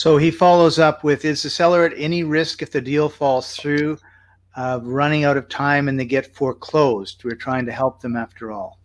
So he follows up with Is the seller at any risk if the deal falls through, uh, running out of time and they get foreclosed? We're trying to help them after all.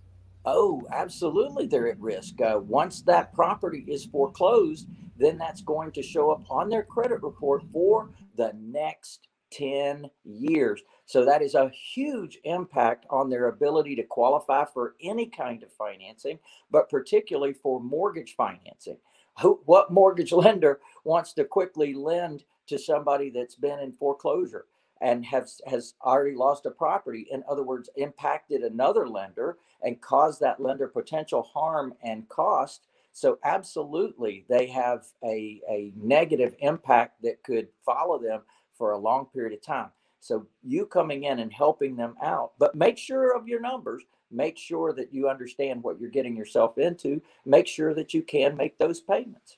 Oh, absolutely, they're at risk. Uh, once that property is foreclosed, then that's going to show up on their credit report for the next 10 years. So that is a huge impact on their ability to qualify for any kind of financing, but particularly for mortgage financing. Who, what mortgage lender wants to quickly lend to somebody that's been in foreclosure? and has has already lost a property in other words impacted another lender and caused that lender potential harm and cost so absolutely they have a, a negative impact that could follow them for a long period of time so you coming in and helping them out but make sure of your numbers. Make sure that you understand what you're getting yourself into. Make sure that you can make those payments